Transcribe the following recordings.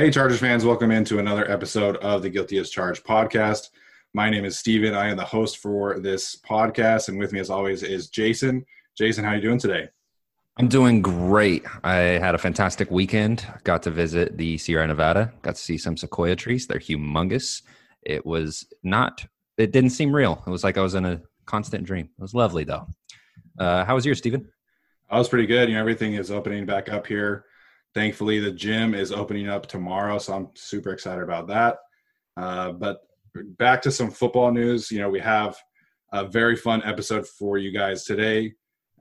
Hey, Chargers fans, welcome into another episode of the Guilty as Charged podcast. My name is Steven. I am the host for this podcast, and with me, as always, is Jason. Jason, how are you doing today? I'm doing great. I had a fantastic weekend. Got to visit the Sierra Nevada. Got to see some sequoia trees. They're humongous. It was not. It didn't seem real. It was like I was in a constant dream. It was lovely though. Uh, how was yours, Steven? I was pretty good. You know, everything is opening back up here thankfully the gym is opening up tomorrow so i'm super excited about that. Uh, but back to some football news. You know we have a very fun episode for you guys today.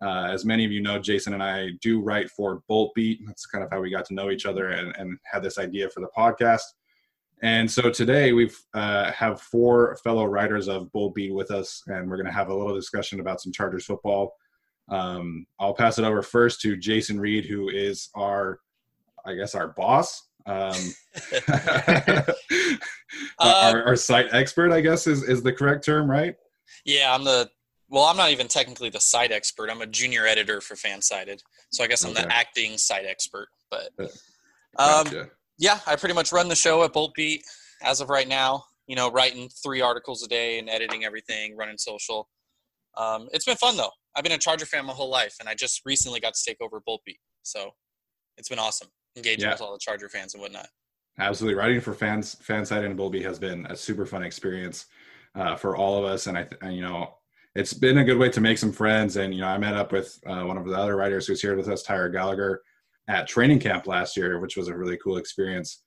Uh, as many of you know jason and i do write for bolt beat. That's kind of how we got to know each other and, and had this idea for the podcast. And so today we've uh, have four fellow writers of bolt beat with us and we're going to have a little discussion about some chargers football. Um, i'll pass it over first to jason reed who is our I guess our boss, um, our, um, our, site expert, I guess is is the correct term, right? Yeah, I'm the. Well, I'm not even technically the site expert. I'm a junior editor for Fansided, so I guess I'm okay. the acting site expert. But uh, gotcha. um, yeah, I pretty much run the show at Bolt Beat as of right now. You know, writing three articles a day and editing everything, running social. Um, it's been fun though. I've been a Charger fan my whole life, and I just recently got to take over Bolt Beat, so it's been awesome engaging yeah. with all the Charger fans and whatnot. Absolutely, writing for fans, Fanside and Bolt Beat has been a super fun experience uh, for all of us, and I, and, you know, it's been a good way to make some friends. And you know, I met up with uh, one of the other writers who's here with us, Tyler Gallagher, at training camp last year, which was a really cool experience.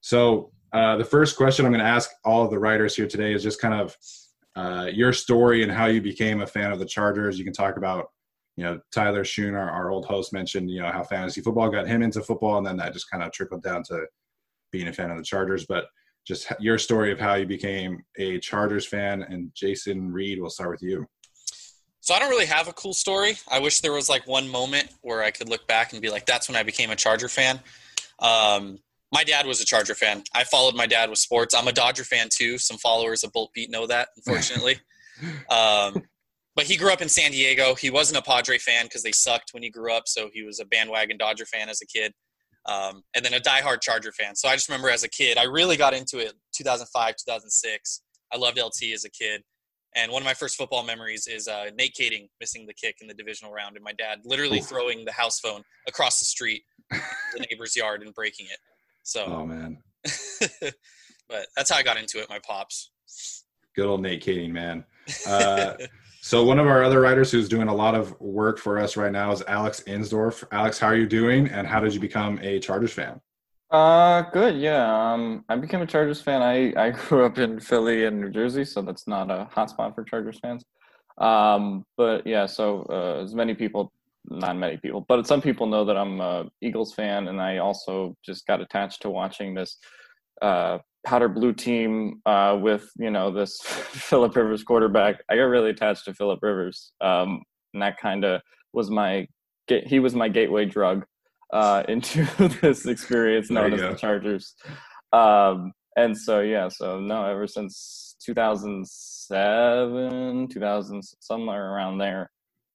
So, uh, the first question I'm going to ask all of the writers here today is just kind of uh, your story and how you became a fan of the Chargers. You can talk about you know, Tyler Schoon, our, our old host, mentioned, you know, how fantasy football got him into football, and then that just kind of trickled down to being a fan of the Chargers. But just your story of how you became a Chargers fan, and Jason Reed, we'll start with you. So I don't really have a cool story. I wish there was like one moment where I could look back and be like, "That's when I became a Charger fan." Um, my dad was a Charger fan. I followed my dad with sports. I'm a Dodger fan too. Some followers of Bolt Beat know that, unfortunately. um, but he grew up in San Diego. He wasn't a Padre fan because they sucked when he grew up, so he was a bandwagon Dodger fan as a kid, um, and then a diehard Charger fan. So I just remember as a kid, I really got into it 2005, 2006. I loved LT as a kid, and one of my first football memories is uh, Nate Kaeding missing the kick in the divisional round, and my dad literally throwing the house phone across the street, the neighbor's yard, and breaking it. So, oh man. but that's how I got into it. My pops. Good old Nate Kaeding, man. Uh, so one of our other writers who's doing a lot of work for us right now is Alex Insdorf. Alex, how are you doing, and how did you become a Chargers fan? Uh, good. Yeah. Um, I became a Chargers fan. I I grew up in Philly and New Jersey, so that's not a hotspot for Chargers fans. Um, but yeah, so uh, as many people, not many people, but some people know that I'm a Eagles fan, and I also just got attached to watching this uh, powder blue team uh, with you know this Philip Rivers quarterback. I got really attached to Philip Rivers, um, and that kind of was my he was my gateway drug uh, into this experience known as go. the Chargers. Um, and so yeah, so no, ever since 2007, 2000, somewhere around there.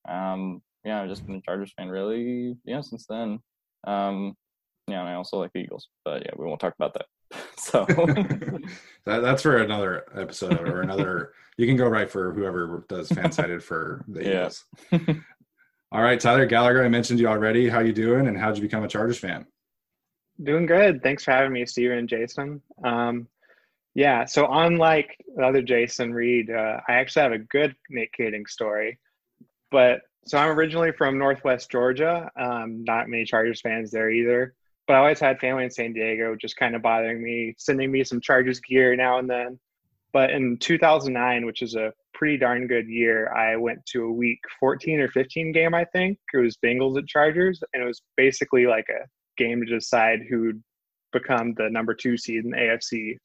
Um, yeah, I've just been a Chargers fan really, yeah, since then. Um, yeah, and I also like the Eagles, but yeah, we won't talk about that. so that, that's for another episode or another. you can go right for whoever does FanSided for the Eagles. All right, Tyler Gallagher, I mentioned you already. How you doing, and how'd you become a Chargers fan? Doing good. Thanks for having me, Steven and Jason. Um, yeah, so unlike the other Jason Reed, uh, I actually have a good Nate Kaeding story. But so I'm originally from Northwest Georgia. Um, not many Chargers fans there either. But I always had family in San Diego, just kind of bothering me, sending me some Chargers gear now and then. But in 2009, which is a pretty darn good year, I went to a week 14 or 15 game, I think. It was Bengals at Chargers, and it was basically like a game to decide who'd become the number two seed in the AFC.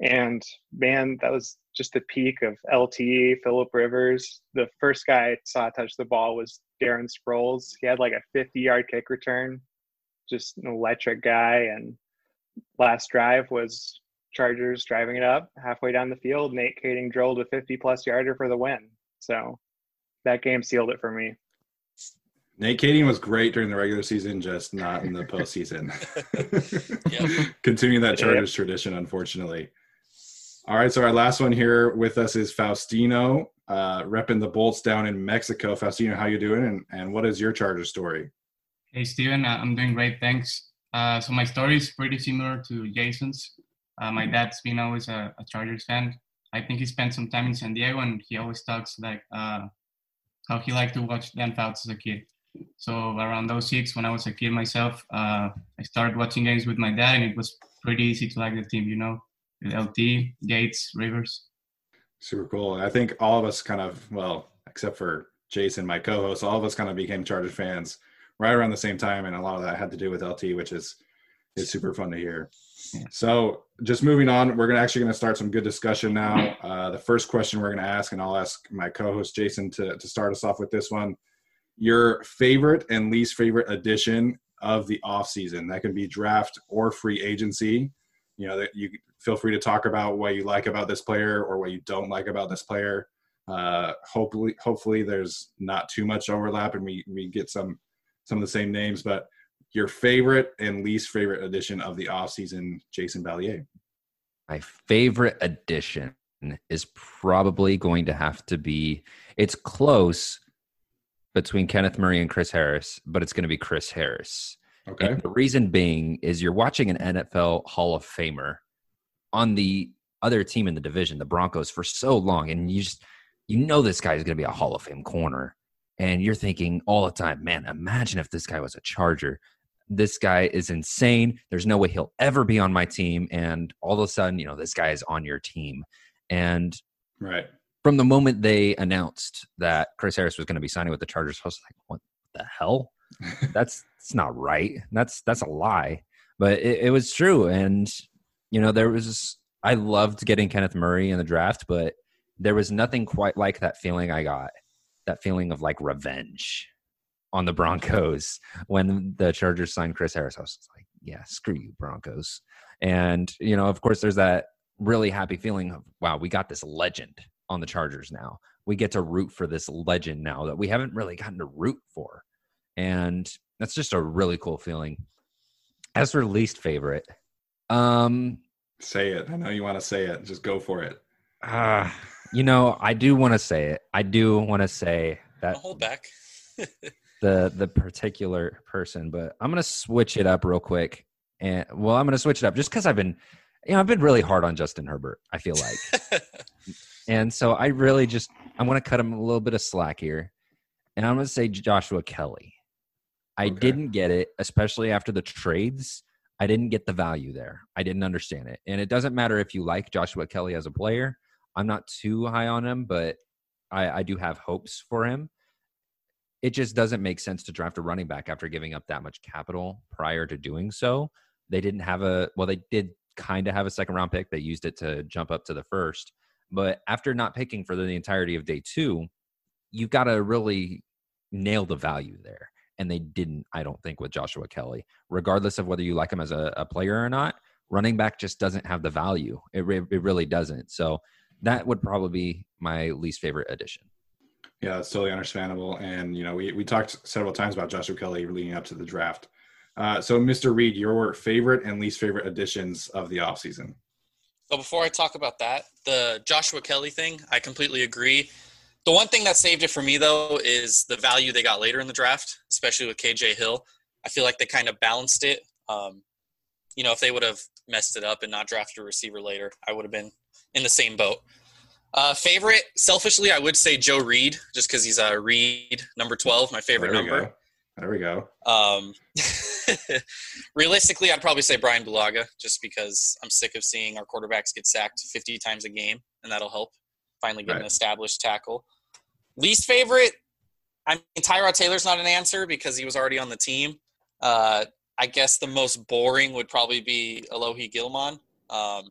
And man, that was just the peak of LTE, Philip Rivers. The first guy I saw touch the ball was Darren Sproles. He had like a 50 yard kick return, just an electric guy. And last drive was Chargers driving it up halfway down the field. Nate Kaeding drilled a 50 plus yarder for the win. So that game sealed it for me. Nate Kaeding was great during the regular season, just not in the postseason. Continuing that Chargers yep. tradition, unfortunately. All right, so our last one here with us is Faustino, uh, repping the Bolts down in Mexico. Faustino, how you doing, and, and what is your Charger story? Hey, Steven, uh, I'm doing great, thanks. Uh, so my story is pretty similar to Jason's. Uh, my dad's been always a, a, Chargers fan. I think he spent some time in San Diego, and he always talks like uh, how he liked to watch Dan Fouts as a kid. So around those six, when I was a kid myself, uh, I started watching games with my dad, and it was pretty easy to like the team. You know, LT, Gates, Rivers. Super cool. I think all of us kind of, well, except for Jason, my co-host, all of us kind of became Chargers fans right around the same time, and a lot of that had to do with LT, which is is super fun to hear. So just moving on, we're gonna actually gonna start some good discussion now. Uh, the first question we're gonna ask, and I'll ask my co-host Jason to to start us off with this one. Your favorite and least favorite addition of the off season. That can be draft or free agency. You know that you feel free to talk about what you like about this player or what you don't like about this player. Uh, hopefully, hopefully there's not too much overlap and we we get some some of the same names, but your favorite and least favorite edition of the offseason, Jason Ballier? My favorite edition is probably going to have to be it's close between Kenneth Murray and Chris Harris, but it's going to be Chris Harris. Okay. And the reason being is you're watching an NFL Hall of Famer on the other team in the division, the Broncos, for so long, and you just you know this guy is going to be a Hall of Fame corner, and you're thinking all the time, man, imagine if this guy was a Charger this guy is insane. There's no way he'll ever be on my team. And all of a sudden, you know, this guy is on your team. And right from the moment they announced that Chris Harris was going to be signing with the Chargers, I was like, what the hell? that's it's not right. That's that's a lie. But it, it was true. And you know, there was I loved getting Kenneth Murray in the draft, but there was nothing quite like that feeling I got. That feeling of like revenge on the Broncos when the Chargers signed Chris Harris. I was like, yeah, screw you, Broncos. And, you know, of course, there's that really happy feeling of, wow, we got this legend on the Chargers now. We get to root for this legend now that we haven't really gotten to root for. And that's just a really cool feeling. As for least favorite, um, say it. I know you want to say it. Just go for it. Ah, uh, you know, I do want to say it. I do want to say that. Don't hold back. the the particular person, but I'm gonna switch it up real quick. And well, I'm gonna switch it up just because I've been, you know, I've been really hard on Justin Herbert. I feel like And so I really just I'm to cut him a little bit of slack here, and I'm to say Joshua Kelly. I Okay. didn't get it, especially after the trades. I didn't get the value there. I didn't understand it, and it doesn't matter if you like Joshua Kelly as a player. I'm not too high on him, but I, I do have hopes for him. It just doesn't make sense to draft a running back after giving up that much capital prior to doing so. They didn't have a well, they did kind of have a second round pick. They used it to jump up to the first. But after not picking for the entirety of day two, you've got to really nail the value there. And they didn't, I don't think, with Joshua Kelly. Regardless of whether you like him as a, a player or not, running back just doesn't have the value. It, re- it really doesn't. So that would probably be my least favorite addition. Yeah, it's totally understandable. And, you know, we, we talked several times about Joshua Kelly leading up to the draft. Uh, so, Mr. Reed, your favorite and least favorite additions of the offseason? So before I talk about that, the Joshua Kelly thing, I completely agree. The one thing that saved it for me though is the value they got later in the draft, especially with KJ Hill. I feel like they kind of balanced it. Um, you know, if they would have messed it up and not drafted a receiver later, I would have been in the same boat. Uh, favorite, selfishly, I would say Joe Reed, just because he's a Reed number twelve, my favorite there we number. Go. There we go. Um, realistically, I'd probably say Brian Bulaga, just because I'm sick of seeing our quarterbacks get sacked 50 times a game, and that'll help finally get an established tackle. Least favorite, I mean, Tyrod Taylor's not an answer because he was already on the team. Uh, I guess the most boring would probably be Alohi Gilman, um,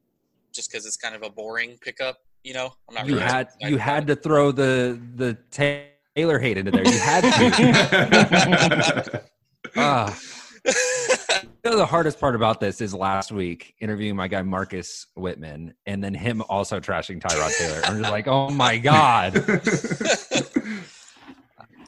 just because it's kind of a boring pickup. You know, I'm not You really had you had it. to throw the the Taylor hate into there. You had to. Ah. You know, the hardest part about this is last week interviewing my guy Marcus Whitman and then him also trashing Tyrod Taylor. I'm just like, oh my God.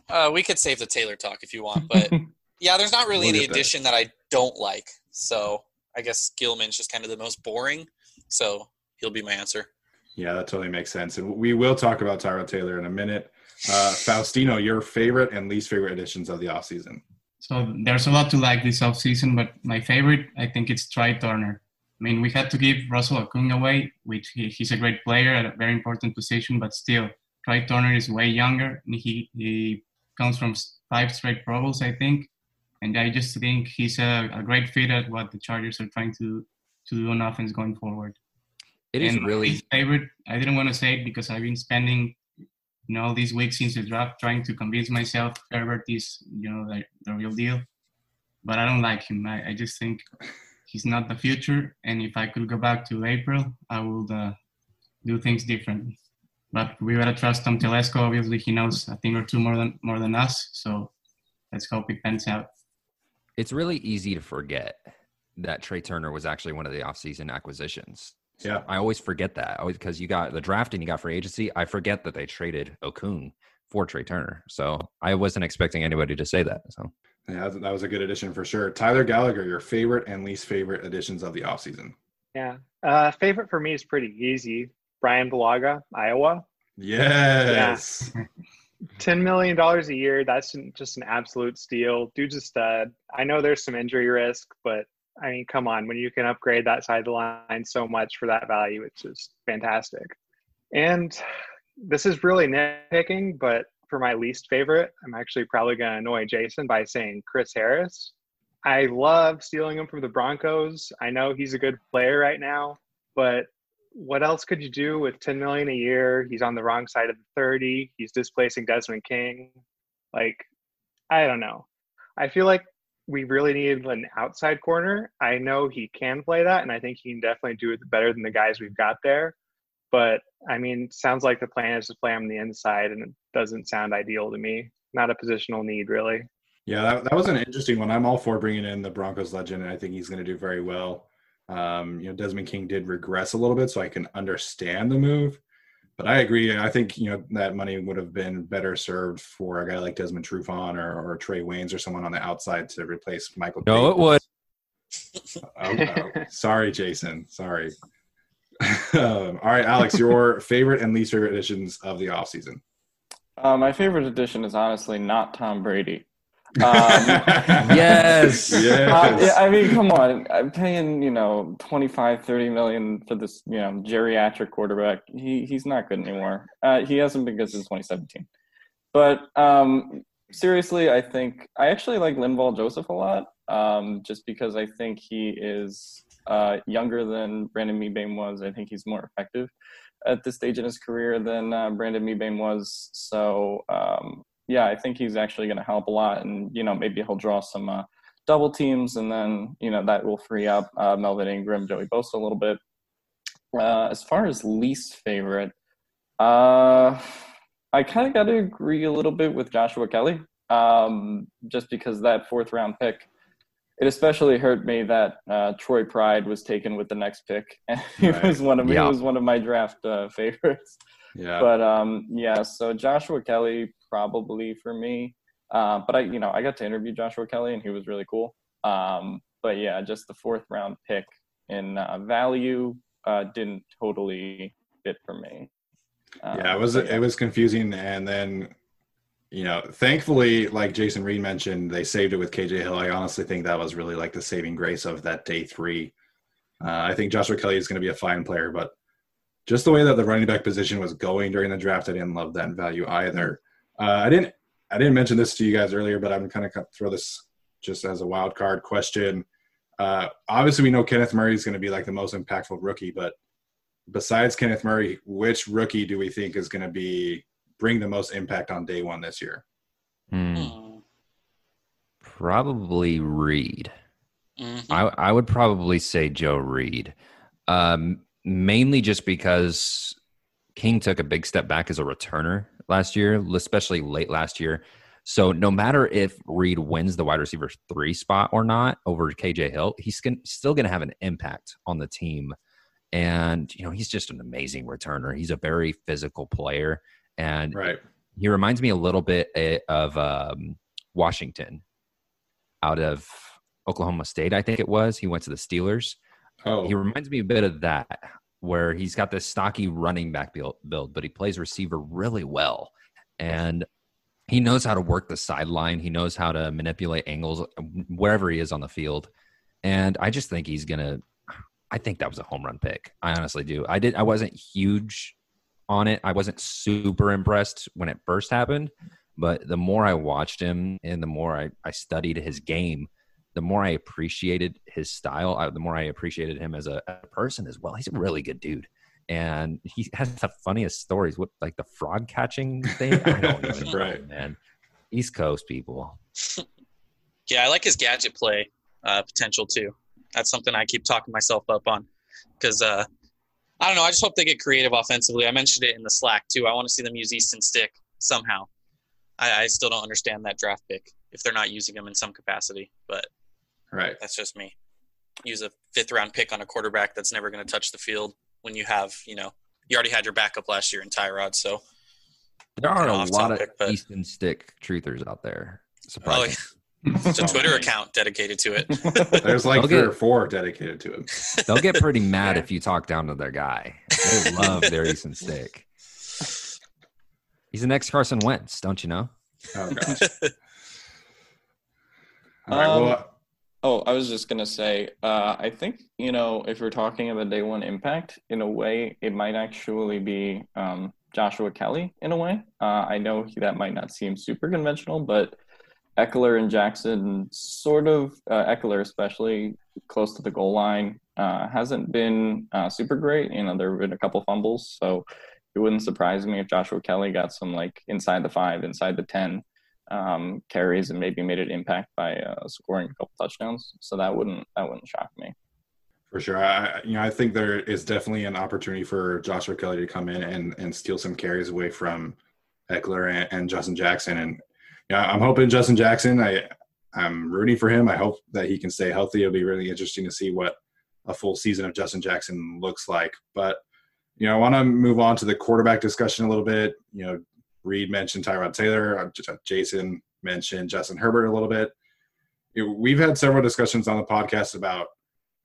Uh, we could save the Taylor talk if you want, but yeah, there's not really We'll any get there. addition that I don't like. So I guess Gilman's just kind of the most boring. So he'll be my answer. yeah, that totally makes sense. And we will talk about Tyrod Taylor in a minute. Uh, Faustino, your favorite and least favorite additions of the offseason? So there's a lot to like this offseason, but my favorite, I think it's Trai Turner. I mean, we had to give Russell Okung away, which he, he's a great player at a very important position, but still, Trai Turner is way younger. And he, he comes from five straight Pro Bowls, I think. And I just think he's a, a great fit at what the Chargers are trying to, to do on offense going forward. It is and really favorite. I didn't want to say it because I've been spending, you know, these weeks since the draft trying to convince myself Herbert is, you know, the, the real deal. But I don't like him. I, I just think he's not the future. And if I could go back to April, I would uh, do things differently. But we gotta trust Tom Telesco. Obviously, he knows a thing or two more than more than us. So let's hope it pans out. it's really easy to forget that Trai Turner was actually one of the offseason acquisitions. Yeah. I always forget that always because you got the draft and you got free agency. I forget that they traded Okung for Trai Turner. So I wasn't expecting anybody to say that. So Yeah, that was a good addition for sure. Tyler Gallagher, your favorite and least favorite additions of the offseason? Yeah. Uh, favorite for me is pretty easy. Brian Bulaga, Iowa. Yes. $10 million a year. That's just an absolute steal. Dude's a stud. I know there's some injury risk, but I mean, come on. When you can upgrade that side of the line so much for that value, it's just fantastic. And this is really nitpicking, but for my least favorite, I'm actually probably going to annoy Jason by saying Chris Harris. I love stealing him from the Broncos. I know he's a good player right now, but what else could you do with 10 million a year? He's on the wrong side of the 30. He's displacing Desmond King. Like, I don't know. I feel like we really need an outside corner. I know he can play that, and I think he can definitely do it better than the guys we've got there. But I mean, sounds like the plan is to play on the inside, and it doesn't sound ideal to me. Not a positional need, really. Yeah, that, that was an interesting one. I'm all for bringing in the Broncos legend, and I think he's going to do very well. Um, you know, Desmond King did regress a little bit, so I can understand the move. But I agree. I think you know that money would have been better served for a guy like Desmond Trufant or, or Trae Waynes or someone on the outside to replace Michael. No, it would. Oh, oh, sorry, Jason. Sorry. um, all right, Alex, your favorite and least favorite additions of the offseason. Uh, my favorite addition is honestly not Tom Brady. yes. Uh, Yes. yeah, I mean, come on. I'm paying, you know, 25, 30 million for this, you know, geriatric quarterback. He he's not good anymore. Uh, he hasn't been good since 2017. But um, seriously, I think I actually like Linval Joseph a lot, um, just because I think he is uh, younger than Brandon Mebane was. I think he's more effective at this stage in his career than uh, Brandon Mebane was. So um, yeah, I think he's actually going to help a lot, and you know, maybe he'll draw some. Uh, double teams, and then you know that will free up uh, Melvin Ingram, Joey Bosa a little bit. Uh, as far as least favorite, uh, I kind of got to agree a little bit with Joshua Kelly, um, just because that fourth round pick. It especially hurt me that uh, Troy Pride was taken with the next pick. And he Right. was one of Yeah. he was one of my draft uh, favorites. Yeah. But um, yeah, so Joshua Kelly probably for me. Uh, but I, you know, I got to interview Joshua Kelly, and he was really cool. Um, but yeah, just the fourth round pick in uh, value uh, didn't totally fit for me. Um, yeah, it was yeah. it was confusing, and then you know, thankfully, like Jason Reed mentioned, they saved it with KJ Hill. I honestly think that was really like the saving grace of that day three. Uh, I think Joshua Kelly is going to be a fine player, but just the way that the running back position was going during the draft, I didn't love that value either. Uh, I didn't I didn't mention this to you guys earlier, but I'm kind of throw this just as a wild card question. Uh, obviously, we know Kenneth Murray is going to be like the most impactful rookie, but besides Kenneth Murray, which rookie do we think is going to be bring the most impact on day one this year? Hmm, Hmm. probably Reed. Mhm. I, I would probably say Joe Reed, um, mainly just because King took a big step back as a returner last year, especially late last year. So no matter if Reed wins the wide receiver three spot or not over KJ Hill, he's still going to have an impact on the team. And you know he's just an amazing returner. He's a very physical player, and Right. he reminds me a little bit eh, of um, Washington out of Oklahoma State, I think it was. He went to the Steelers. Oh, He reminds me a bit of that, where he's got this stocky running back build, but he plays receiver really well. And he knows how to work the sideline. He knows how to manipulate angles wherever he is on the field. And I just think he's going to, I think that was a home run pick. I honestly do. I did, I wasn't huge on it. I wasn't super impressed when it first happened, but the more I watched him and the more I, I studied his game, the more I appreciated his style, I, the more I appreciated him as a, a person as well. He's a really good dude. And he has the funniest stories. What like the frog catching thing? I don't even know, Right. man. East Coast people. Yeah, I like his gadget play uh, potential too. That's something I keep talking myself up on because uh, I don't know. I just hope they get creative offensively. I mentioned it in the Slack too. I want to see them use Easton Stick somehow. I, I still don't understand that draft pick if they're not using him in some capacity, but right. that's just me. Use a fifth round pick on a quarterback that's never going to touch the field when you have, you know, you already had your backup last year in Tyrod. So There are a lot topic, of but- Easton Stick truthers out there. oh, Surprising. it's a Twitter account dedicated to it. There's like Okay. three or four dedicated to him. They'll get pretty mad if you talk down to their guy. They love their Easton Stick. He's the next Carson Wentz, don't you know? Oh gosh. All right. Um, well, Oh, I was just gonna say, uh, I think you know if you're talking about day one impact, in a way, it might actually be um, Joshua Kelly. In a way, uh, I know he, that might not seem super conventional, but Ekeler and Jackson, sort of uh, Ekeler, especially close to the goal line, uh, hasn't been uh, super great. You know, there have been a couple fumbles, so it wouldn't surprise me if Joshua Kelly got some like inside the five, inside the ten um, carries and maybe made an impact by uh, scoring a couple touchdowns. So that wouldn't that wouldn't shock me. For sure. I, you know, I think there is definitely an opportunity for Joshua Kelly to come in and, and steal some carries away from Ekeler and, and Justin Jackson. And yeah, I'm hoping Justin Jackson, I, I'm rooting for him. I hope that he can stay healthy. It'll be really interesting to see what a full season of Justin Jackson looks like. But, you know, I want to move on to the quarterback discussion a little bit. You know, Reed mentioned Tyrod Taylor. uh, Jason mentioned Justin Herbert a little bit. We've had several discussions on the podcast about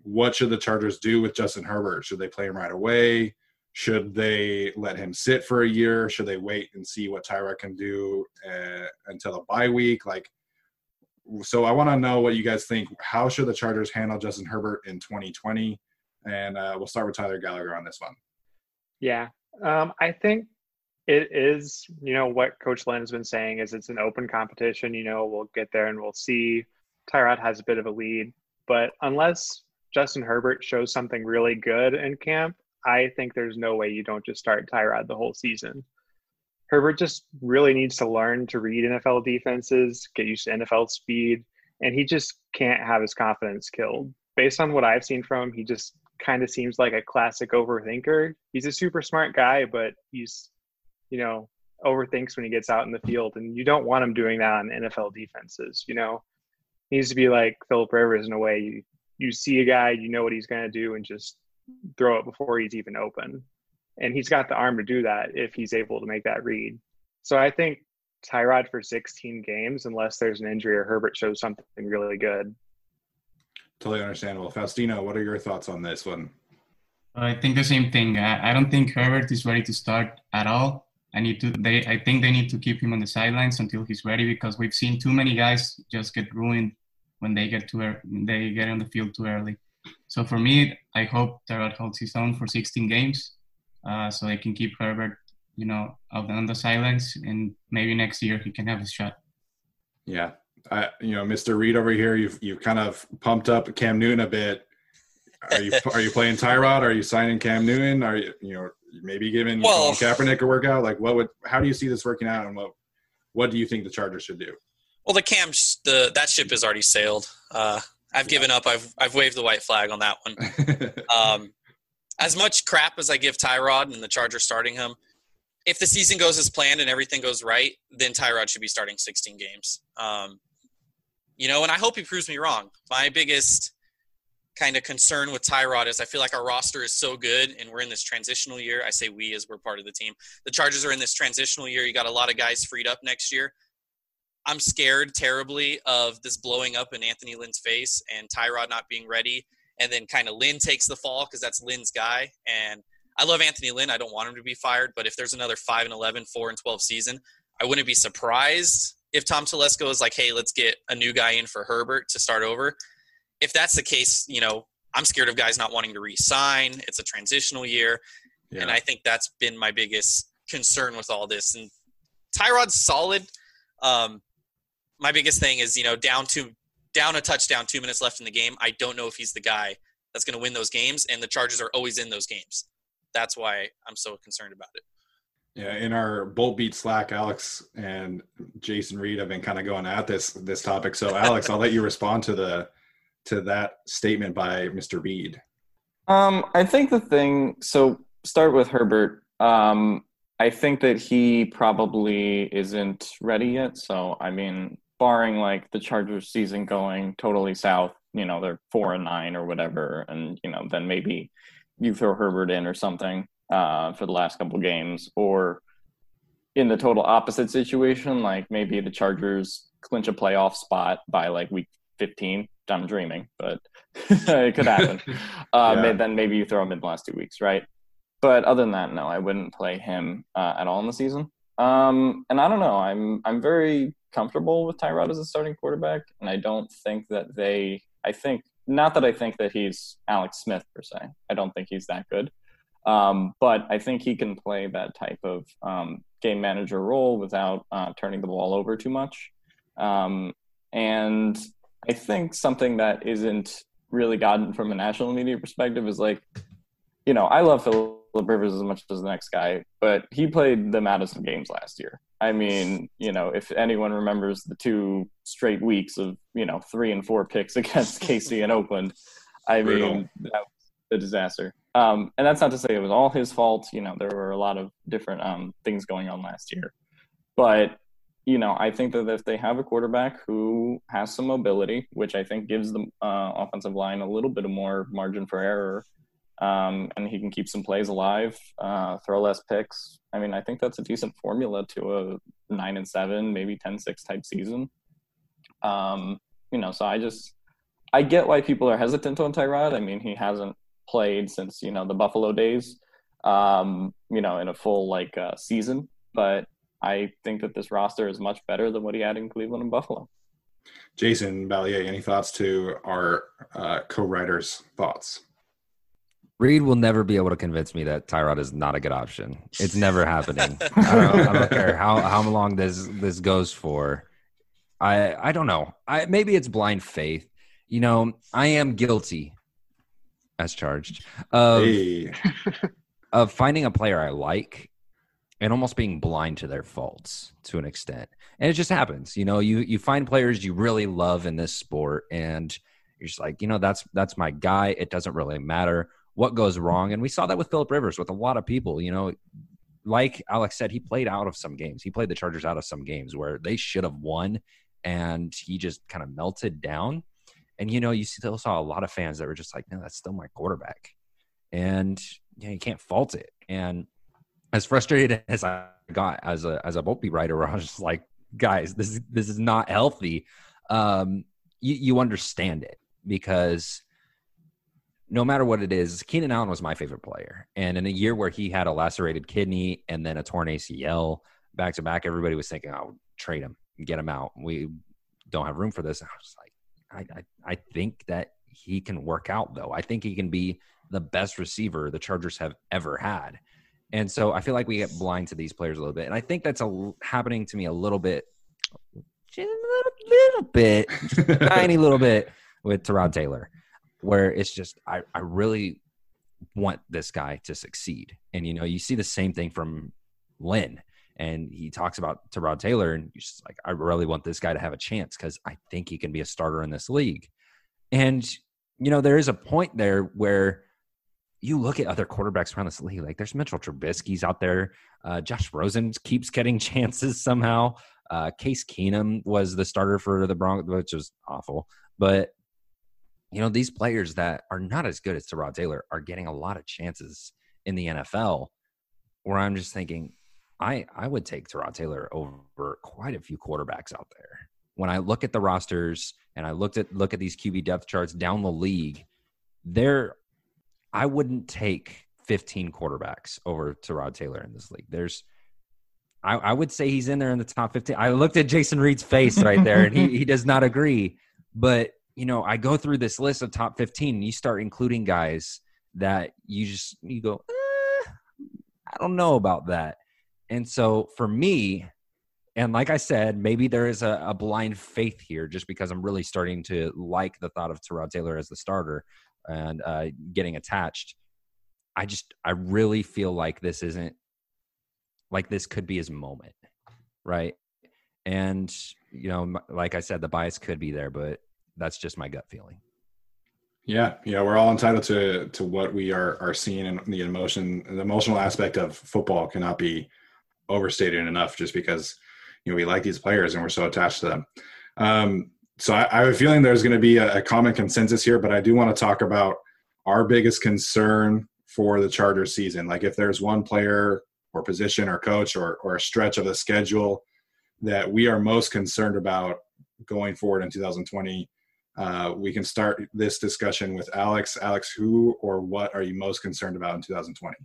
what should the Chargers do with Justin Herbert? Should they play him right away? Should they let him sit for a year? Should they wait and see what Tyrod can do uh, until a bye week? Like, so I want to know what you guys think. How should the Chargers handle Justin Herbert in 2020? And uh, we'll start with Tyler Gallagher on this one. Yeah, um, I think it is. You know what Coach Lynn has been saying is it's an open competition. You know we'll get there and we'll see. Tyrod has a bit of a lead, but unless Justin Herbert shows something really good in camp, I think there's no way you don't just start Tyrod the whole season. Herbert just really needs to learn to read NFL defenses, get used to NFL speed, and he just can't have his confidence killed. Based on what I've seen from him, he just kind of seems like a classic overthinker. He's a super smart guy, but he's, you know, overthinks when he gets out in the field, and you don't want him doing that on NFL defenses. You know, he needs to be like Philip Rivers in a way. You you see a guy, you know what he's going to do, and just throw it before he's even open and he's got the arm to do that if he's able to make that read. So I think Tyrod for 16 games, unless there's an injury or Herbert shows something really good. Totally understandable. Faustino, what are your thoughts on this one? I think the same thing. I, don't think Herbert is ready to start at all. I need to. They. I think they need to keep him on the sidelines until he's ready because we've seen too many guys just get ruined when they get to they get on the field too early. So for me, I hope Tyrod holds his own for 16 games uh, so they can keep Herbert, you know, out on the sidelines, and maybe next year he can have his shot. Yeah, I, you know, Mr. Reed over here, you've you've kind of pumped up Cam Newton a bit. Are you are you playing Tyrod? Are you signing Cam Newton? Are you you know maybe giving well, Kaepernick a workout? Like, what would how do you see this working out, and what what do you think the Chargers should do? Well, the Cam the that ship has already sailed. Uh, I've yeah. given up. I've I've waved the white flag on that one. um, as much crap as I give Tyrod and the Chargers starting him, if the season goes as planned and everything goes right, then Tyrod should be starting 16 games. Um, you know, and I hope he proves me wrong. My biggest kind of concern with Tyrod is I feel like our roster is so good and we're in this transitional year. I say we as we're part of the team. The Chargers are in this transitional year. You got a lot of guys freed up next year. I'm scared terribly of this blowing up in Anthony Lynn's face and Tyrod not being ready and then kind of Lynn takes the fall because that's Lynn's guy. And I love Anthony Lynn. I don't want him to be fired, but if there's another five and 11, four and 12 season, I wouldn't be surprised if Tom Telesco is like, hey, let's get a new guy in for Herbert to start over. If that's the case, you know, I'm scared of guys not wanting to re-sign. It's a transitional year, yeah. and I think that's been my biggest concern with all this. And Tyrod's solid. Um, my biggest thing is, you know, down to down a touchdown, two minutes left in the game. I don't know if he's the guy that's going to win those games, and the Chargers are always in those games. That's why I'm so concerned about it. Yeah, in our Bolt Beat Slack, Alex and Jason Reed have been kind of going at this this topic. So, Alex, I'll let you respond to the to that statement by Mr. Reed. Um, I think the thing. So, start with Herbert. Um, I think that he probably isn't ready yet. So, I mean, barring like the Chargers season going totally south, you know, they're four and nine or whatever, and you know, then maybe you throw Herbert in or something uh, for the last couple games, or in the total opposite situation, like maybe the Chargers clinch a playoff spot by like week 15. I'm dreaming, but it could happen. uh, yeah. Then maybe you throw him in the last two weeks, right? But other than that, no, I wouldn't play him uh, at all in the season. Um, and I don't know. I'm I'm very comfortable with Tyrod as a starting quarterback, and I don't think that they. I think not that I think that he's Alex Smith per se. I don't think he's that good, um, but I think he can play that type of um, game manager role without uh, turning the ball over too much. Um, and I think something that isn't really gotten from a national media perspective is like, you know, I love Philip Rivers as much as the next guy, but he played the Madison games last year. I mean, you know, if anyone remembers the two straight weeks of, you know, three and four picks against KC and Oakland, I mean, that was a disaster. Um, and that's not to say it was all his fault. You know, there were a lot of different um, things going on last year. But, you know, I think that if they have a quarterback who has some mobility, which I think gives the uh, offensive line a little bit of more margin for error, um, and he can keep some plays alive, uh, throw less picks. I mean, I think that's a decent formula to a nine and seven, maybe 10-6 type season. Um, you know, so I just I get why people are hesitant on Tyrod. I mean, he hasn't played since you know the Buffalo days, um, you know, in a full like uh, season. But I think that this roster is much better than what he had in Cleveland and Buffalo. Jason Ballier, any thoughts to our uh, co-writers' thoughts? Reed will never be able to convince me that Tyrod is not a good option. It's never happening. I, don't, I don't care how how long this this goes for. I I don't know. I maybe it's blind faith. You know, I am guilty as charged of Hey, of finding a player I like and almost being blind to their faults to an extent. And it just happens. You know, you you find players you really love in this sport and you're just like, you know, that's that's my guy. It doesn't really matter what goes wrong. And we saw that with Philip Rivers with a lot of people, you know, like Alex said, he played out of some games. He played the Chargers out of some games where they should have won and he just kind of melted down. And you know, you still saw a lot of fans that were just like, no, that's still my quarterback. And you, know, you can't fault it. And as frustrated as I got as a as a Bolt Beat writer, I was just like, guys, this is this is not healthy. Um, you, you understand it because no matter what it is, Keenan Allen was my favorite player. And in a year where he had a lacerated kidney and then a torn ACL back to back, everybody was thinking, "I'll trade him, get him out." We don't have room for this. And I was like, I, I I think that he can work out though. I think he can be the best receiver the Chargers have ever had. And so I feel like we get blind to these players a little bit. And I think that's a, happening to me a little bit, just a little, bit, just a tiny little bit with Tyrod Taylor, where it's just, I, I really want this guy to succeed. And, you know, you see the same thing from Lynn. And he talks about Tyrod Taylor, and you're just like, I really want this guy to have a chance because I think he can be a starter in this league. And, you know, there is a point there where you look at other quarterbacks around this league, like there's Mitchell Trubisky's out there. Uh, Josh Rosen keeps getting chances somehow. Uh, Case Keenum was the starter for the Broncos, which was awful. But, you know, these players that are not as good as Tyrod Taylor are getting a lot of chances in the NFL where I'm just thinking, I, I would take Tyrod Taylor over quite a few quarterbacks out there. When I look at the rosters and I looked at look at these QB depth charts down the league, there I wouldn't take 15 quarterbacks over Tyrod Taylor in this league. There's I, I, would say he's in there in the top 15. I looked at Jason Reed's face right there and he, he does not agree. But, you know, I go through this list of top 15 and you start including guys that you just, you go, eh, I don't know about that. And so for me, and like I said, maybe there is a, a, blind faith here just because I'm really starting to like the thought of Tyrod Taylor as the starter and uh, getting attached. I just, I really feel like this isn't like this could be his moment, right? And, you know, like I said, the bias could be there, but that's just my gut feeling. Yeah, yeah, we're all entitled to to what we are are seeing, and the emotion, the emotional aspect of football cannot be overstated enough. Just because you know we like these players and we're so attached to them. Um, so I, I, have a feeling there's going to be a, a, common consensus here, but I do want to talk about our biggest concern for the Chargers season. Like if there's one player or position or coach or, or a stretch of the schedule that we are most concerned about going forward in 2020, uh, we can start this discussion with Alex. Alex, who or what are you most concerned about in 2020?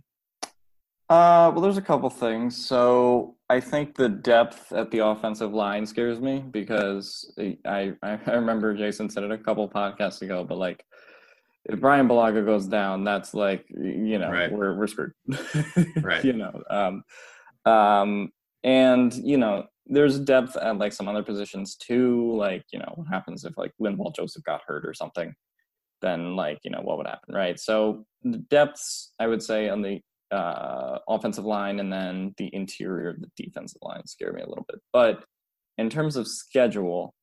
Uh, well, there's a couple things. So I think the depth at the offensive line scares me because I I, I remember Jason said it a couple podcasts ago, but like if Brian Bulaga goes down, that's like you know right. we're we're screwed. right. You know. Um, um, and you know there's depth at like some other positions too. Like you know what happens if like Linval Joseph got hurt or something, then like you know what would happen, right? So the depths I would say on the uh, offensive line and then the interior of the defensive line scare me a little bit. But in terms of schedule,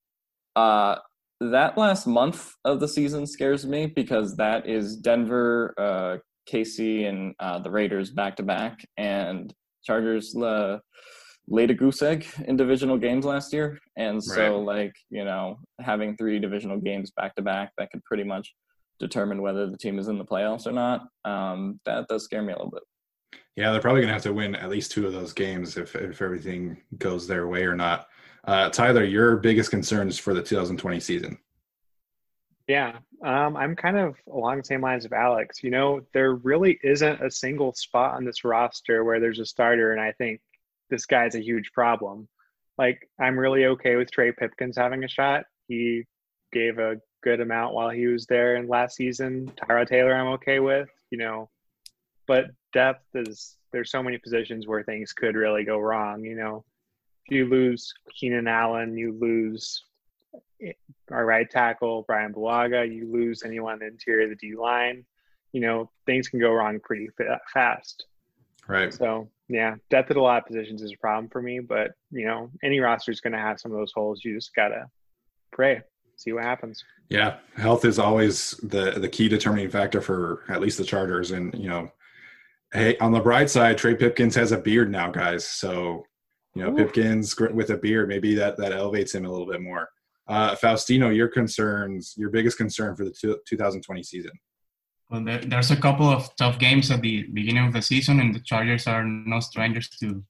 uh, that last month of the season scares me because that is Denver, uh, KC, and uh, the Raiders back to back, and Chargers uh, laid a goose egg in divisional games last year, and so right. like you know having three divisional games back to back that could pretty much determine whether the team is in the playoffs or not. Um, that does scare me a little bit. Yeah, they're probably going to have to win at least two of those games if if everything goes their way or not. Uh, Tyler, your biggest concerns for the 2020 season? Yeah, um, I'm kind of along the same lines of Alex. You know, there really isn't a single spot on this roster where there's a starter, and I think this guy's a huge problem. Like, I'm really okay with Trey Pipkins having a shot. He gave a good amount while he was there in last season. Tyrod Taylor, I'm okay with, you know, but depth is there's so many positions where things could really go wrong. You know, if you lose Keenan Allen, you lose eh, our right tackle Brian Bulaga, you lose anyone in the interior of the D line. You know, things can go wrong pretty fast. Right. So yeah, depth at a lot of positions is a problem for me, but you know, any roster is going to have some of those holes. You just gotta pray, see what happens. Yeah, health is always the the key determining factor for at least the Chargers, and you know, hey, on the bright side, Trey Pipkins has a beard now, guys. So you know, Ooh. Pipkins with a beard, maybe that that elevates him a little bit more. Uh, Faustino, your concerns, your biggest concern for the 2020 season. Well, there, there's a couple of tough games at the beginning of the season, and the Chargers are no strangers to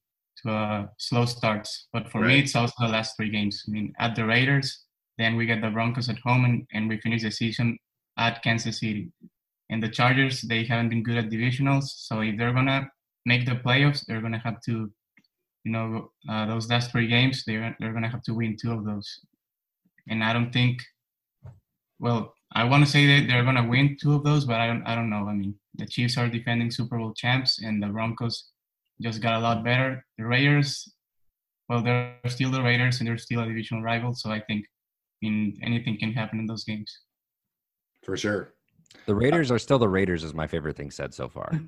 to uh, slow starts. But for right. me, it's also the last three games. I mean, at the Raiders, then we get the Broncos at home, and, and we finish the season at Kansas City. And the Chargers, they haven't been good at divisionals, so if they're gonna make the playoffs, they're gonna have to, you know, uh, those last three games, they're they're gonna have to win two of those. And I don't think, well, I want to say that they're to win two of those, but I don't, I don't know. I mean, the Chiefs are defending Super Bowl champs, and the Broncos just got a lot better. The Raiders, well, they're still the Raiders, and they're still a divisional rival. So I think, I mean, anything can happen in those games. For sure. The Raiders are still the Raiders, is my favorite thing said so far.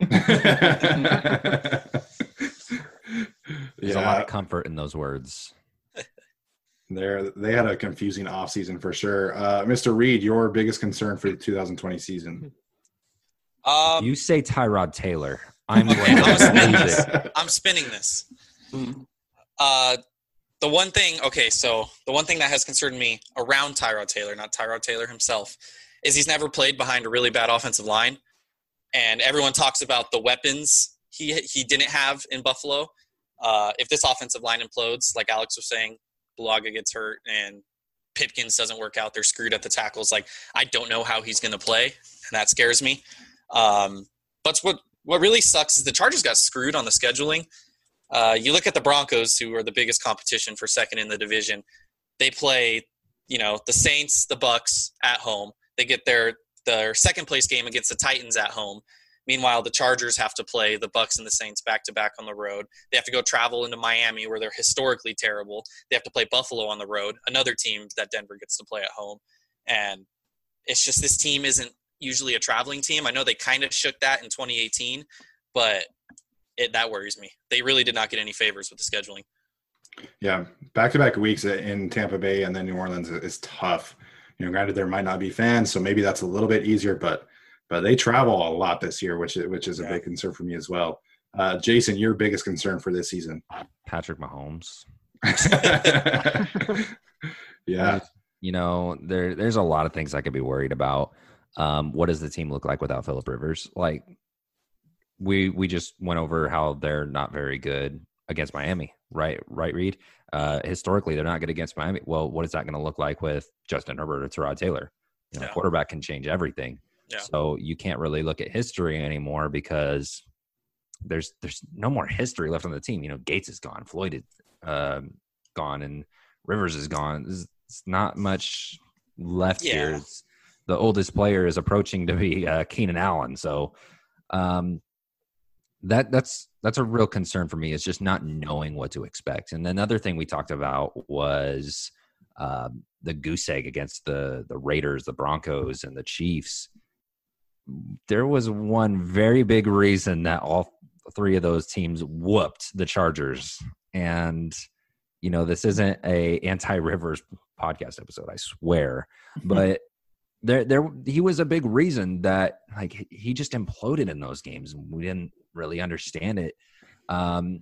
There's yeah. a lot of comfort in those words. There, they had a confusing offseason for sure. Uh, Mr. Reed, your biggest concern for the 2020 season? Um, you say Tyrod Taylor. I'm, I'm spinning this. I'm spinning this. Uh, the one thing, okay, so the one thing that has concerned me around Tyrod Taylor, not Tyrod Taylor himself, is he's never played behind a really bad offensive line, and everyone talks about the weapons he he didn't have in Buffalo. Uh, if this offensive line implodes, like Alex was saying, Bulaga gets hurt and Pipkins doesn't work out, they're screwed at the tackles. Like I don't know how he's going to play, and that scares me. Um, but what what really sucks is the Chargers got screwed on the scheduling. Uh, you look at the Broncos, who are the biggest competition for second in the division. They play, you know, the Saints, the Bucks at home. They get their their second place game against the Titans at home. Meanwhile, the Chargers have to play the Bucks and the Saints back to back on the road. They have to go travel into Miami, where they're historically terrible. They have to play Buffalo on the road, another team that Denver gets to play at home. And it's just this team isn't usually a traveling team. I know they kind of shook that in 2018, but it, that worries me. They really did not get any favors with the scheduling. Yeah, back to back weeks in Tampa Bay and then New Orleans is tough. You know, granted there might not be fans, so maybe that's a little bit easier, but but they travel a lot this year, which is, which is a yeah. big concern for me as well. Uh, Jason, your biggest concern for this season? Patrick Mahomes. yeah, you know there there's a lot of things I could be worried about. Um, what does the team look like without Philip Rivers? Like we we just went over how they're not very good against Miami, right? Right, Reed. Uh, historically, they're not good against Miami. Well, what is that going to look like with Justin Herbert or Tyrod Taylor? You know, yeah. quarterback can change everything. Yeah. So you can't really look at history anymore because there's there's no more history left on the team. You know, Gates is gone, Floyd is uh, gone, and Rivers is gone. There's, not much left yeah. here. It's, the oldest player is approaching to be uh, Keenan Allen. So um, that that's that's a real concern for me. Is just not knowing what to expect. And another thing we talked about was um, the goose egg against the the Raiders, the Broncos, and the Chiefs there was one very big reason that all three of those teams whooped the Chargers. And you know, this isn't a anti-Rivers podcast episode, I swear. But there there he was a big reason that like he just imploded in those games. We didn't really understand it. Um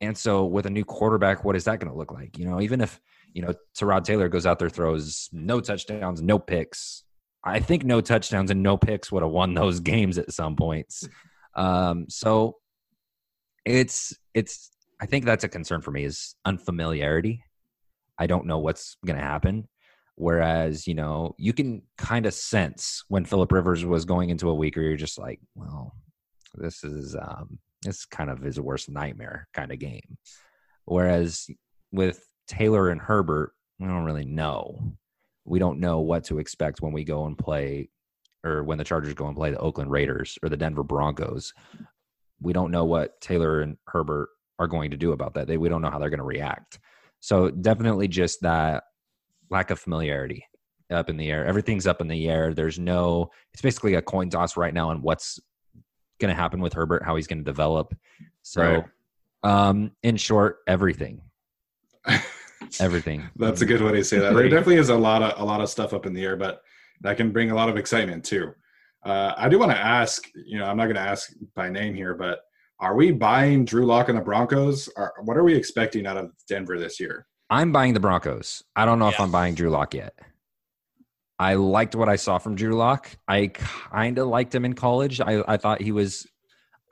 and so with a new quarterback, what is that going to look like? You know, even if, you know, Tyrod Taylor goes out there, throws no touchdowns, no picks, I think no touchdowns and no picks would have won those games at some points. Um, so it's it's I think that's a concern for me is unfamiliarity. I don't know what's going to happen. Whereas, you know, you can kind of sense when Philip Rivers was going into a week where you're just like, well, this is um this kind of his worst nightmare kind of game. Whereas with Taylor and Herbert, we don't really know. We don't know what to expect when we go and play, or when the Chargers go and play the Oakland Raiders or the Denver Broncos. We don't know what Taylor and Herbert are going to do about that. They we don't know how they're going to react. So definitely just that lack of familiarity up in the air. Everything's up in the air. There's no. It's basically a coin toss right now on what's going to happen with Herbert, how he's going to develop. So, Right. um, in short, everything, everything. That's a good way to say that. There definitely is a lot of a lot of stuff up in the air, but that can bring a lot of excitement too. Uh, I do want to ask. You know, I'm not going to ask by name here, but are we buying Drew Lock and the Broncos? Or what are we expecting out of Denver this year? I'm buying the Broncos. I don't know if I'm buying Drew Lock yet. I liked what I saw from Drew Lock. I kind of liked him in college. I, I thought he was.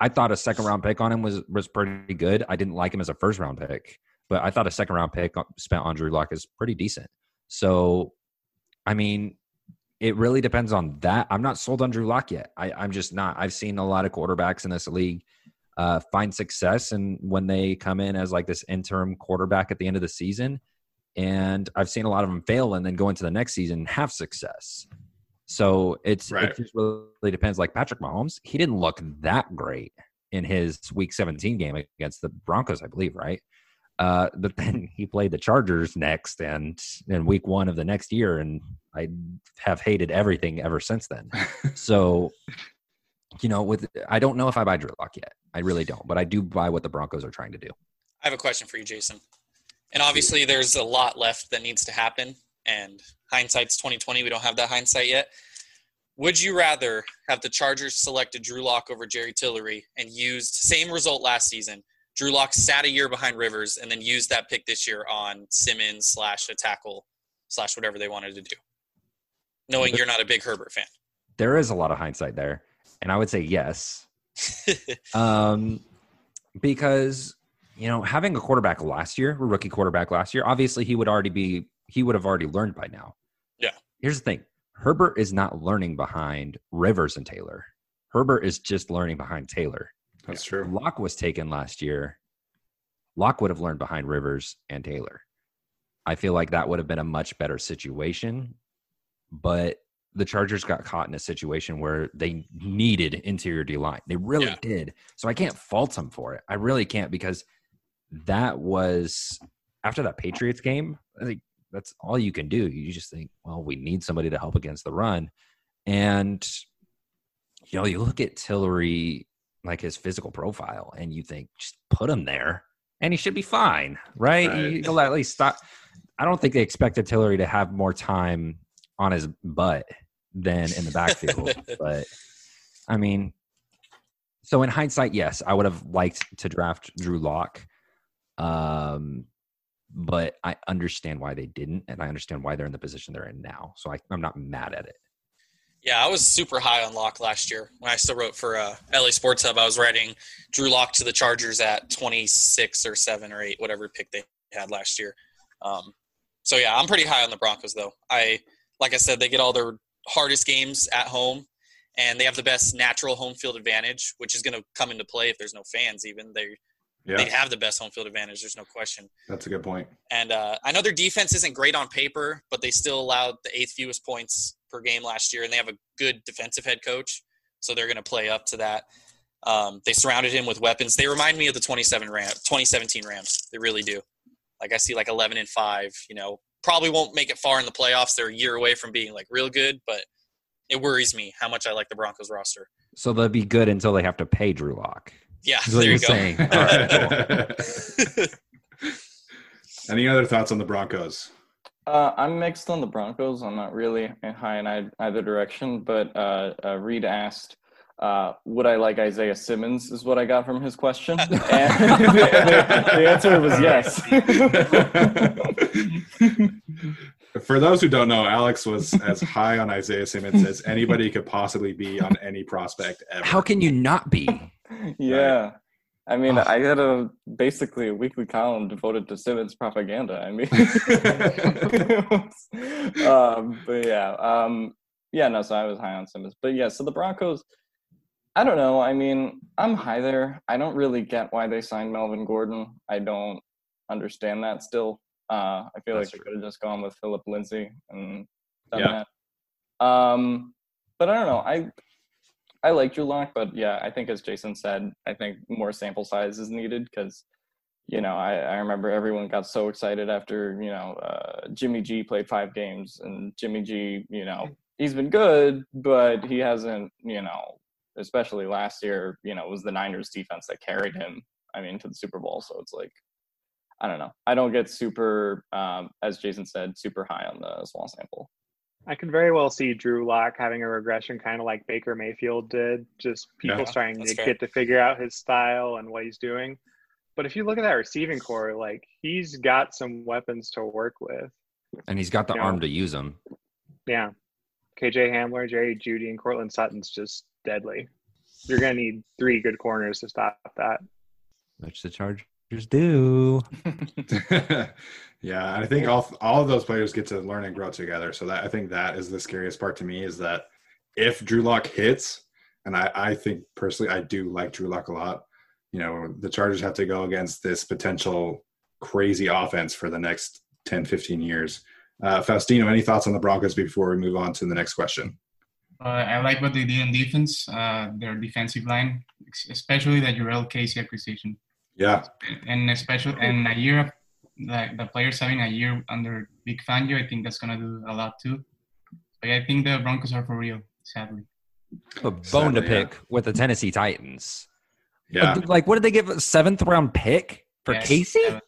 I thought a second round pick on him was was pretty good. I didn't like him as a first round pick, but I thought a second round pick spent on Drew Lock is pretty decent. So, I mean, it really depends on that. I'm not sold on Drew Lock yet. I, I'm just not. I've seen a lot of quarterbacks in this league uh, find success, and when they come in as like this interim quarterback at the end of the season, and I've seen a lot of them fail and then go into the next season and have success. So it's Right. it just really depends. Like Patrick Mahomes, he didn't look that great in his Week 17 game against the Broncos, I believe, right? Uh, but then he played the Chargers next, and in Week One of the next year, and I have hated everything ever since then. so, you know, with I don't know if I buy Drew Lock yet. I really don't, but I do buy what the Broncos are trying to do. I have a question for you, Jason. And obviously, there's a lot left that needs to happen. And hindsight's 2020. We don't have that hindsight yet. Would you rather have the Chargers selected Drew Lock over Jerry Tillery and used same result last season? Drew Lock sat a year behind Rivers and then used that pick this year on Simmons slash a tackle slash whatever they wanted to do. Knowing you're not a big Herbert fan. There is a lot of hindsight there, and I would say yes. um, because you know having a quarterback last year, a rookie quarterback last year, obviously he would already be he would have already learned by now. Yeah. Here's the thing: Herbert is not learning behind Rivers and Taylor. Herbert is just learning behind Taylor. That's true. Lock was taken last year. Lock would have learned behind Rivers and Taylor. I feel like that would have been a much better situation, but the Chargers got caught in a situation where they needed interior D line. They really Yeah. did. So I can't fault them for it. I really can't because that was after that Patriots game. I think that's all you can do. You just think, well, we need somebody to help against the run, and you know, you look at Tillery like his physical profile, and you think just put him there, and he should be fine, right? Right. You- You'll at least stop. I don't think they expected Tillery to have more time on his butt than in the backfield, but I mean, so in hindsight, yes, I would have liked to draft Drew Lock. Um, but I understand why they didn't, and I understand why they're in the position they're in now. So I, I'm not mad at it. Yeah, I was super high on Lock last year when I still wrote for uh, LA Sports Hub. I was writing Drew Lock to the Chargers at 26 or 7 or 8, whatever pick they had last year. Um, so, yeah, I'm pretty high on the Broncos, though. I, like I said, they get all their hardest games at home, and they have the best natural home field advantage, which is going to come into play if there's no fans, even. They, Yeah, they have the best home field advantage, there's no question. that's a good point. And uh, I know their defense isn't great on paper, but they still allowed the eighth fewest points per game last year, and they have a good defensive head coach, so they're going to play up to that. Um, they surrounded him with weapons. They remind me of the 27 Ram, 2017 Rams. They really do. Like I see, like 11 and five. You know, probably won't make it far in the playoffs. They're a year away from being like real good, but it worries me how much I like the Broncos roster. So they'll be good until they have to pay Drew Lock. Yeah, Is what there you're go. saying. All right, cool. Any other thoughts on the Broncos? Uh, I'm mixed on the Broncos. I'm not really high in either direction, but uh, uh, Reed asked, uh, "Would I like Isaiah Simmons?" Is what I got from his question, and the, the answer was yes. For those who don't know, Alex was as high on Isaiah Simmons as anybody could possibly be on any prospect ever. How can you not be? yeah. I mean. I had a basically a weekly column devoted to Simmons propaganda. I mean, um, but yeah, um, yeah, no. So I was high on Simmons, but yeah. So the Broncos, I don't know. I mean, I'm high there. I don't really get why they signed Melvin Gordon. I don't understand that still. Uh, I feel That's like they could have just gone with Philip Lindsay and done Yeah. that. Um, but I don't know. I I like Drew Lock, but yeah, I think as Jason said, I think more sample size is needed because you know I, I remember everyone got so excited after you know uh, Jimmy G played five games and Jimmy G, you know, he's been good, but he hasn't, you know, especially last year, you know, it was the Niners defense that carried him. I mean, to the Super Bowl. So it's like, I don't know. I don't get super, um, as Jason said, super high on the small sample. I can very well see Drew Lock having a regression kind of like Baker Mayfield did, just people Yeah, starting to fair. get to figure out his style and what he's doing. But if you look at that receiving core, like he's got some weapons to work with. And he's got the Yeah. arm to use them. Yeah. KJ Hamler, Jerry Jeudy, and Courtland Sutton's just deadly. You're going to need three good corners to stop that. Which the Chargers do. yeah, I think all all of those players get to learn and grow together. So that I think that is the scariest part to me is that if Drew Lock hits, and I, I think personally I do like Drew Lock a lot. You know, the Chargers have to go against this potential crazy offense for the next 10, 15 years. Uh, Faustino, any thoughts on the Broncos before we move on to the next question? Uh, I like what they did in defense, uh, their defensive line, especially the Jurrell Casey acquisition, Yeah, and especially and a year, like the players having a year under Vic Fangio, I think that's gonna do a lot too. But I think the Broncos are for real, sadly. A bone to Sadly, yeah. pick with the Tennessee Titans. yeah, Like, what did they give? A seventh round pick for Yes, Casey? uh,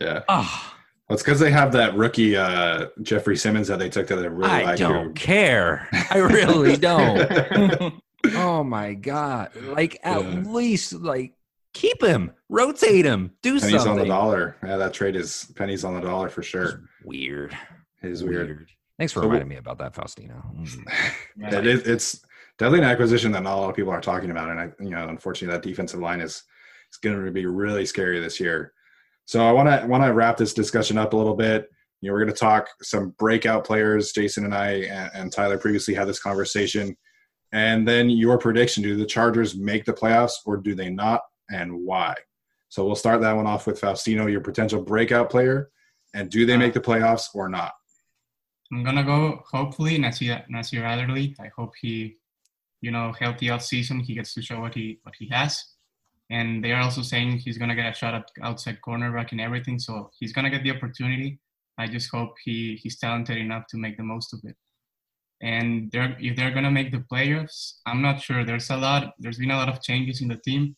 yeah. Oh, Well, it's because they have that rookie uh, Jeffrey Simmons that they took to the really I like don't who- care. I really don't. oh my god! Like, at Yeah. least like keep him, rotate him, do something. pennies on the dollar. Yeah, that trade is pennies on the dollar for It's sure. Weird. It is weird. Thanks for So- reminding me about that, Faustino. Mm. It is, it's definitely an acquisition that not a lot of people are talking about, and I, you know, unfortunately, that defensive line is is going to be really scary this year. So I want to want to wrap this discussion up a little bit. You know, we're going to talk some breakout players. Jason and I and, and Tyler previously had this conversation, and then your prediction: Do the Chargers make the playoffs, or do they not, and why? So we'll start that one off with Faustino, your potential breakout player, and do they make the playoffs or not? I'm gonna go. Hopefully, Nasir Nasir Adderley. I hope he, you know, healthy off season. He gets to show what he what he has. And they are also saying he's gonna get a shot at outside cornerback and everything. So he's gonna get the opportunity. I just hope he he's talented enough to make the most of it. And they're if they're gonna make the playoffs, I'm not sure. There's a lot. There's been a lot of changes in the team,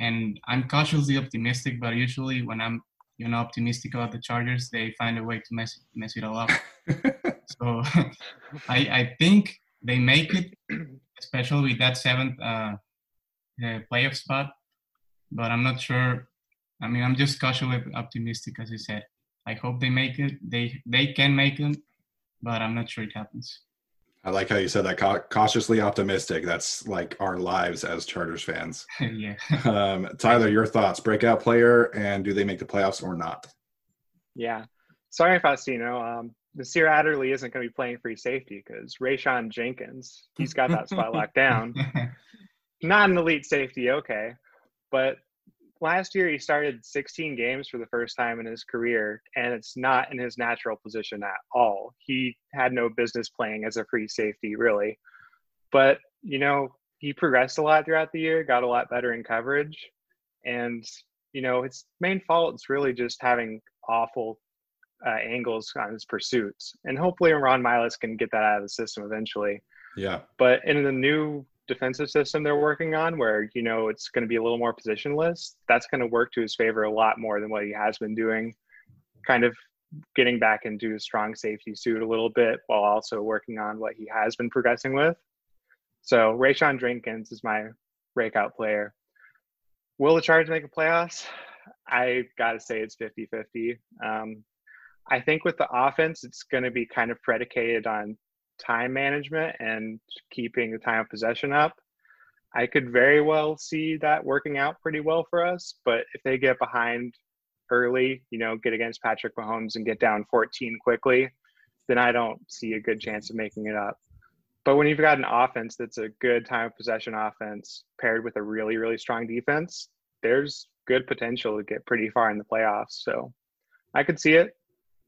and I'm cautiously optimistic. But usually, when I'm you know optimistic about the Chargers, they find a way to mess mess it all up. So I, I think they make it, especially with that seventh uh, uh, playoff spot. But I'm not sure. I mean, I'm just cautiously optimistic, as I said. I hope they make it. They they can make it, but I'm not sure it happens. I like how you said that cautiously optimistic. That's like our lives as Chargers fans. yeah. Um, Tyler, your thoughts? Breakout player, and do they make the playoffs or not? Yeah. Sorry, Faustino. Um, Nasir Adderley isn't going to be playing free safety because Rayshawn Jenkins, he's got that spot locked down. Not an elite safety, okay. But last year he started 16 games for the first time in his career, and it's not in his natural position at all. He had no business playing as a free safety, really. But, you know, he progressed a lot throughout the year, got a lot better in coverage. And, you know, his main fault is really just having awful uh, angles on his pursuits. And hopefully Ron Milus can get that out of the system eventually. Yeah, But in the new defensive system they're working on, where you know it's going to be a little more positionless, that's going to work to his favor a lot more than what he has been doing. Kind of getting back into his strong safety suit a little bit while also working on what he has been progressing with. So Rayshawn Jenkins is my breakout player. Will the Chargers make a playoffs? I got to say it's 50 50. Um, I think with the offense, it's going to be kind of predicated on time management and keeping the time of possession up. I could very well see that working out pretty well for us, but if they get behind early, you know, get against Patrick Mahomes and get down 14 quickly, then I don't see a good chance of making it up. But when you've got an offense that's a good time of possession offense paired with a really, really strong defense, there's good potential to get pretty far in the playoffs. So I could see it,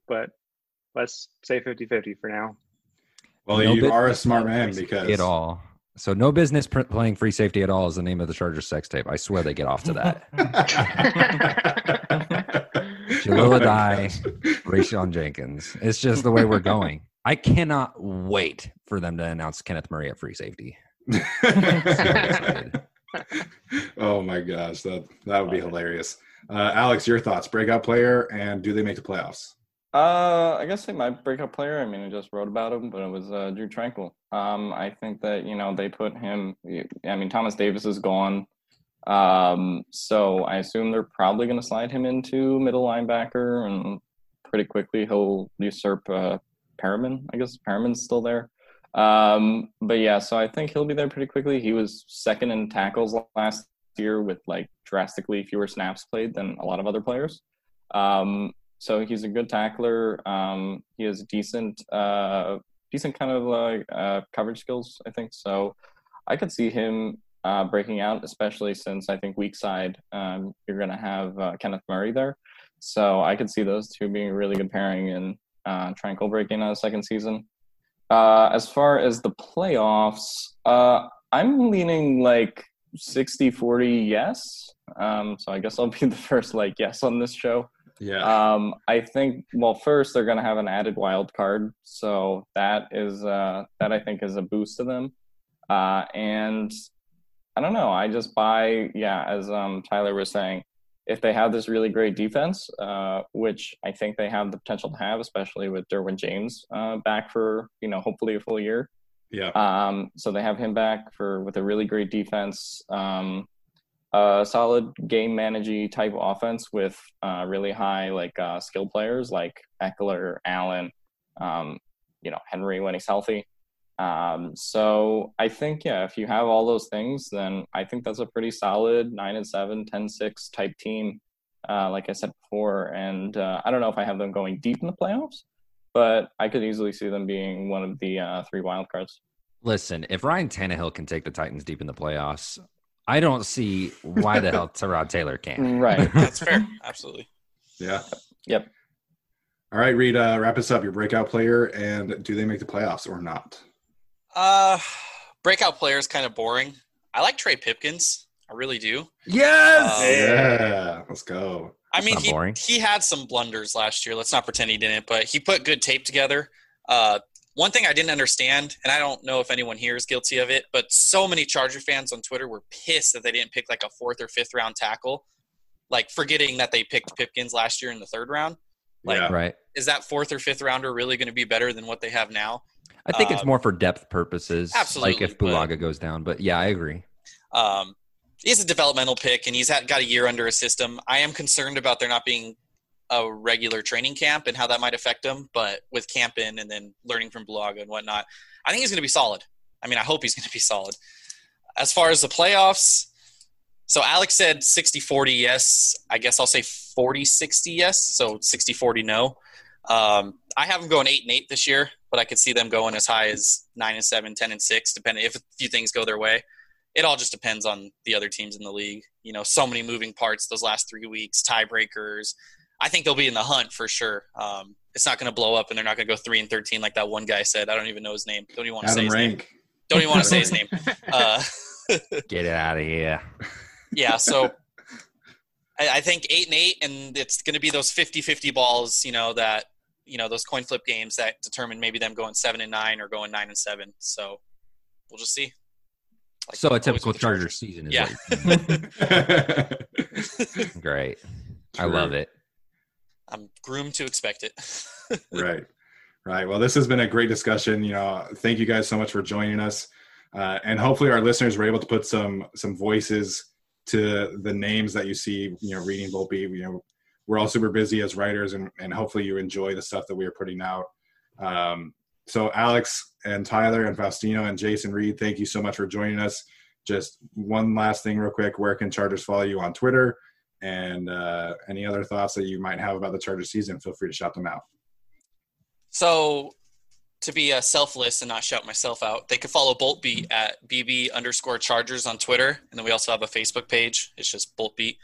but let's say 50-50 for now. Well, No you are a smart man because at all. So no business pr- playing free safety at all is the name of the Chargers sex tape. I swear they get off to that. Jalila Oh my Dye, gosh. Rayshawn Jenkins. It's just the way we're going. I cannot wait for them to announce Kenneth Murray at free safety. oh my gosh, that that would be hilarious. Uh, Alex, your thoughts? Breakout player, and do they make the playoffs? Uh, I guess like my breakup player. I mean, I just wrote about him, but it was uh, Drue Tranquill. Um, I think that you know they put him. I mean, Thomas Davis is gone, um, so I assume they're probably going to slide him into middle linebacker, and pretty quickly he'll usurp uh, Perryman. I guess Perryman's still there. Um, but yeah, so I think he'll be there pretty quickly. He was second in tackles last year with like drastically fewer snaps played than a lot of other players. Um, so he's a good tackler. Um, he has decent, uh, decent kind of uh, coverage skills, I think. So I could see him uh, breaking out, especially since I think weak side um, you're going to have uh, Kenneth Murray there. So I could see those two being a really good pairing and uh, breaking out a second season. Uh, as far as the playoffs, uh, I'm leaning like 60 40 yes. Um, so I guess I'll be the first like yes on this show. Yeah, Um, I think well, first they're going to have an added wild card, so that is uh, that I think is a boost to them. Uh, and I don't know. I just buy yeah, as um, Tyler was saying, if they have this really great defense, uh, which I think they have the potential to have, especially with Derwin James uh, back for you know hopefully a full year. yeah, Um, so they have him back for with a really great defense, um, a solid game managing type offense with uh, really high like uh, skill players like Ekeler, Allen, um, you know Henry when he's healthy. Um, so I think yeah, if you have all those things, then I think that's a pretty solid nine and seven, 10-6 type team. Uh, like I said before, and uh, I don't know if I have them going deep in the playoffs, but I could easily see them being one of the uh, three wild cards. Listen, if Ryan Tannehill can take the Titans deep in the playoffs, I don't see why the hell Tyrod Taylor can't. Right. That's fair. Absolutely. yeah. Yep. All right, Reed, uh, wrap us up. Your breakout player, and do they make the playoffs or not? Uh, breakout player is kind of boring. I like Trey Pipkins. I really do. Yes. Uh, Yeah, let's go. I mean, he, boring. he had some blunders last year. Let's not pretend he didn't, but he put good tape together. Uh, one thing I didn't understand, and I don't know if anyone here is guilty of it, but so many Charger fans on Twitter were pissed that they didn't pick like a fourth or fifth round tackle, like forgetting that they picked Pipkins last year in the third round. Like, Yeah. right. is that fourth or fifth rounder really going to be better than what they have now? I think it's Uh, more for depth purposes. absolutely, Like if but- Bulaga goes down. But yeah, I agree. Um, he's a developmental pick, and he's had, got a year under his system. I am concerned about there not being a regular training camp and how that might affect him. But with camp in and then learning from Bulaga and whatnot, I think he's going to be solid. I mean, I hope he's going to be solid. As far as the playoffs, so Alex said 60 40 yes. I guess I'll say 40 60 yes. So 60 40 no. Um, I have them going 8 and 8 this year, but I could see them going as high as 9 and 7, 10 and 6, depending if a few things go their way it all just depends on the other teams in the league. You know, so many moving parts those last three weeks, tiebreakers. I think they'll be in the hunt for sure. Um, it's not going to blow up, and they're not going to go three and thirteen like that one guy said. I don't even know his name. Don't even want to say Adam his name. Don't even want to say his name. Uh, Get it out of here. yeah, so I, I think eight and eight, and it's going to be those 50-50 balls. You know that you know those coin flip games that determine maybe them going seven and nine or going nine and seven. So we'll just see. Like So a typical Charger season is Yeah. what you're- great. I love it. I'm groomed to expect it. right. Right. Well this has been a great discussion. You know thank you guys so much for joining us. Uh, and hopefully our listeners were able to put some some voices to the names that you see you know reading volpe. You know we're all super busy as writers and, and hopefully you enjoy the stuff that we are putting out. Um, so alex and tyler and faustino and jason reed thank you so much for joining us. Just one last thing real quick. Where can chargers follow you on twitter and uh, any other thoughts that you might have about the charger season feel free to shout them out So, to be uh, selfless and not shout myself out, they could follow Bolt Beat at bb underscore Chargers on Twitter, and then we also have a Facebook page. It's just Bolt Beat.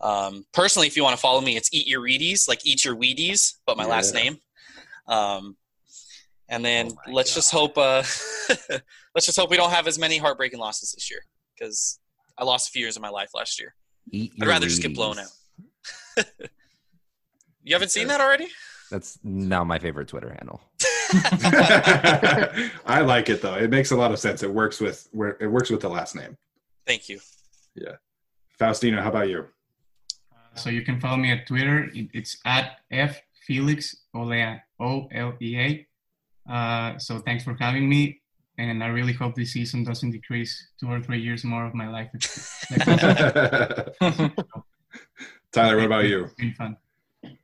Um, personally, if you want to follow me, it's Eat Your Wheaties, like Eat Your Wheaties, but my yeah. last name. Um, and then oh let's God. just hope uh, let's just hope we don't have as many heartbreaking losses this year because I lost a few years of my life last year. Eat I'd rather just get blown out. you haven't seen that already? That's now my favorite Twitter handle. I like it though. It makes a lot of sense. It works with where it works with the last name. Thank you. Yeah. Faustino, how about you? Uh, so you can follow me at Twitter. It's at F Felix Olea O L E A. Uh, so thanks for having me, and I really hope this season doesn't decrease two or three years more of my life. Tyler, what about you? It's been fun.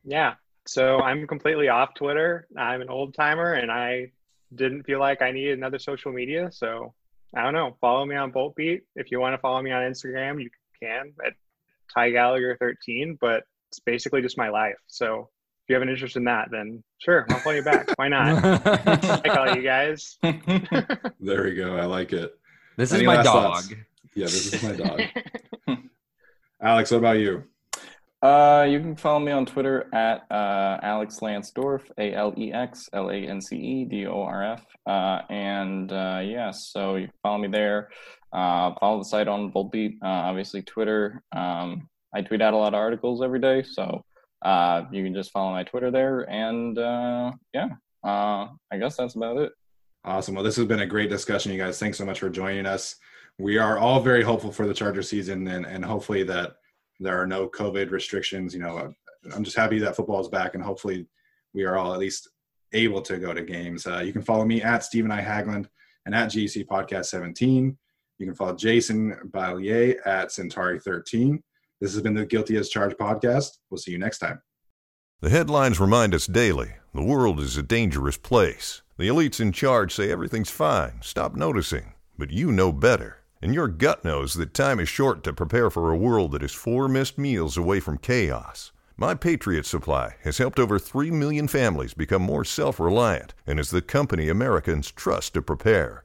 Yeah, so I'm completely off Twitter. I'm an old timer, and I didn't feel like I needed another social media. So I don't know. Follow me on Bolt Beat. If you want to follow me on Instagram, you can at Ty Gallagher 13. But it's basically just my life. So if you have an interest in that, then sure, I'll follow you back. Why not? I call you guys. there we go. I like it. This Any is my dog. Thoughts? Yeah, this is my dog. Alex, what about you? Uh, you can follow me on Twitter at uh, Alex Lancedorf, A L E X L A N C E D O R F. Uh, and uh, yeah, so you can follow me there. Uh, follow the site on Bolt Beat, uh, obviously Twitter. Um, I tweet out a lot of articles every day, so uh, you can just follow my Twitter there. And uh, yeah, uh, I guess that's about it. Awesome. Well, this has been a great discussion, you guys. Thanks so much for joining us. We are all very hopeful for the Charger season, and, and hopefully that there are no COVID restrictions. You know, I'm just happy that football is back, and hopefully we are all at least able to go to games. Uh, you can follow me at Stephen I Hagland and at GC Podcast 17. You can follow Jason Ballier at Centauri 13. This has been the Guilty as Charged podcast. We'll see you next time. The headlines remind us daily the world is a dangerous place. The elites in charge say everything's fine, stop noticing. But you know better. And your gut knows that time is short to prepare for a world that is four missed meals away from chaos. My Patriot Supply has helped over 3 million families become more self reliant and is the company Americans trust to prepare.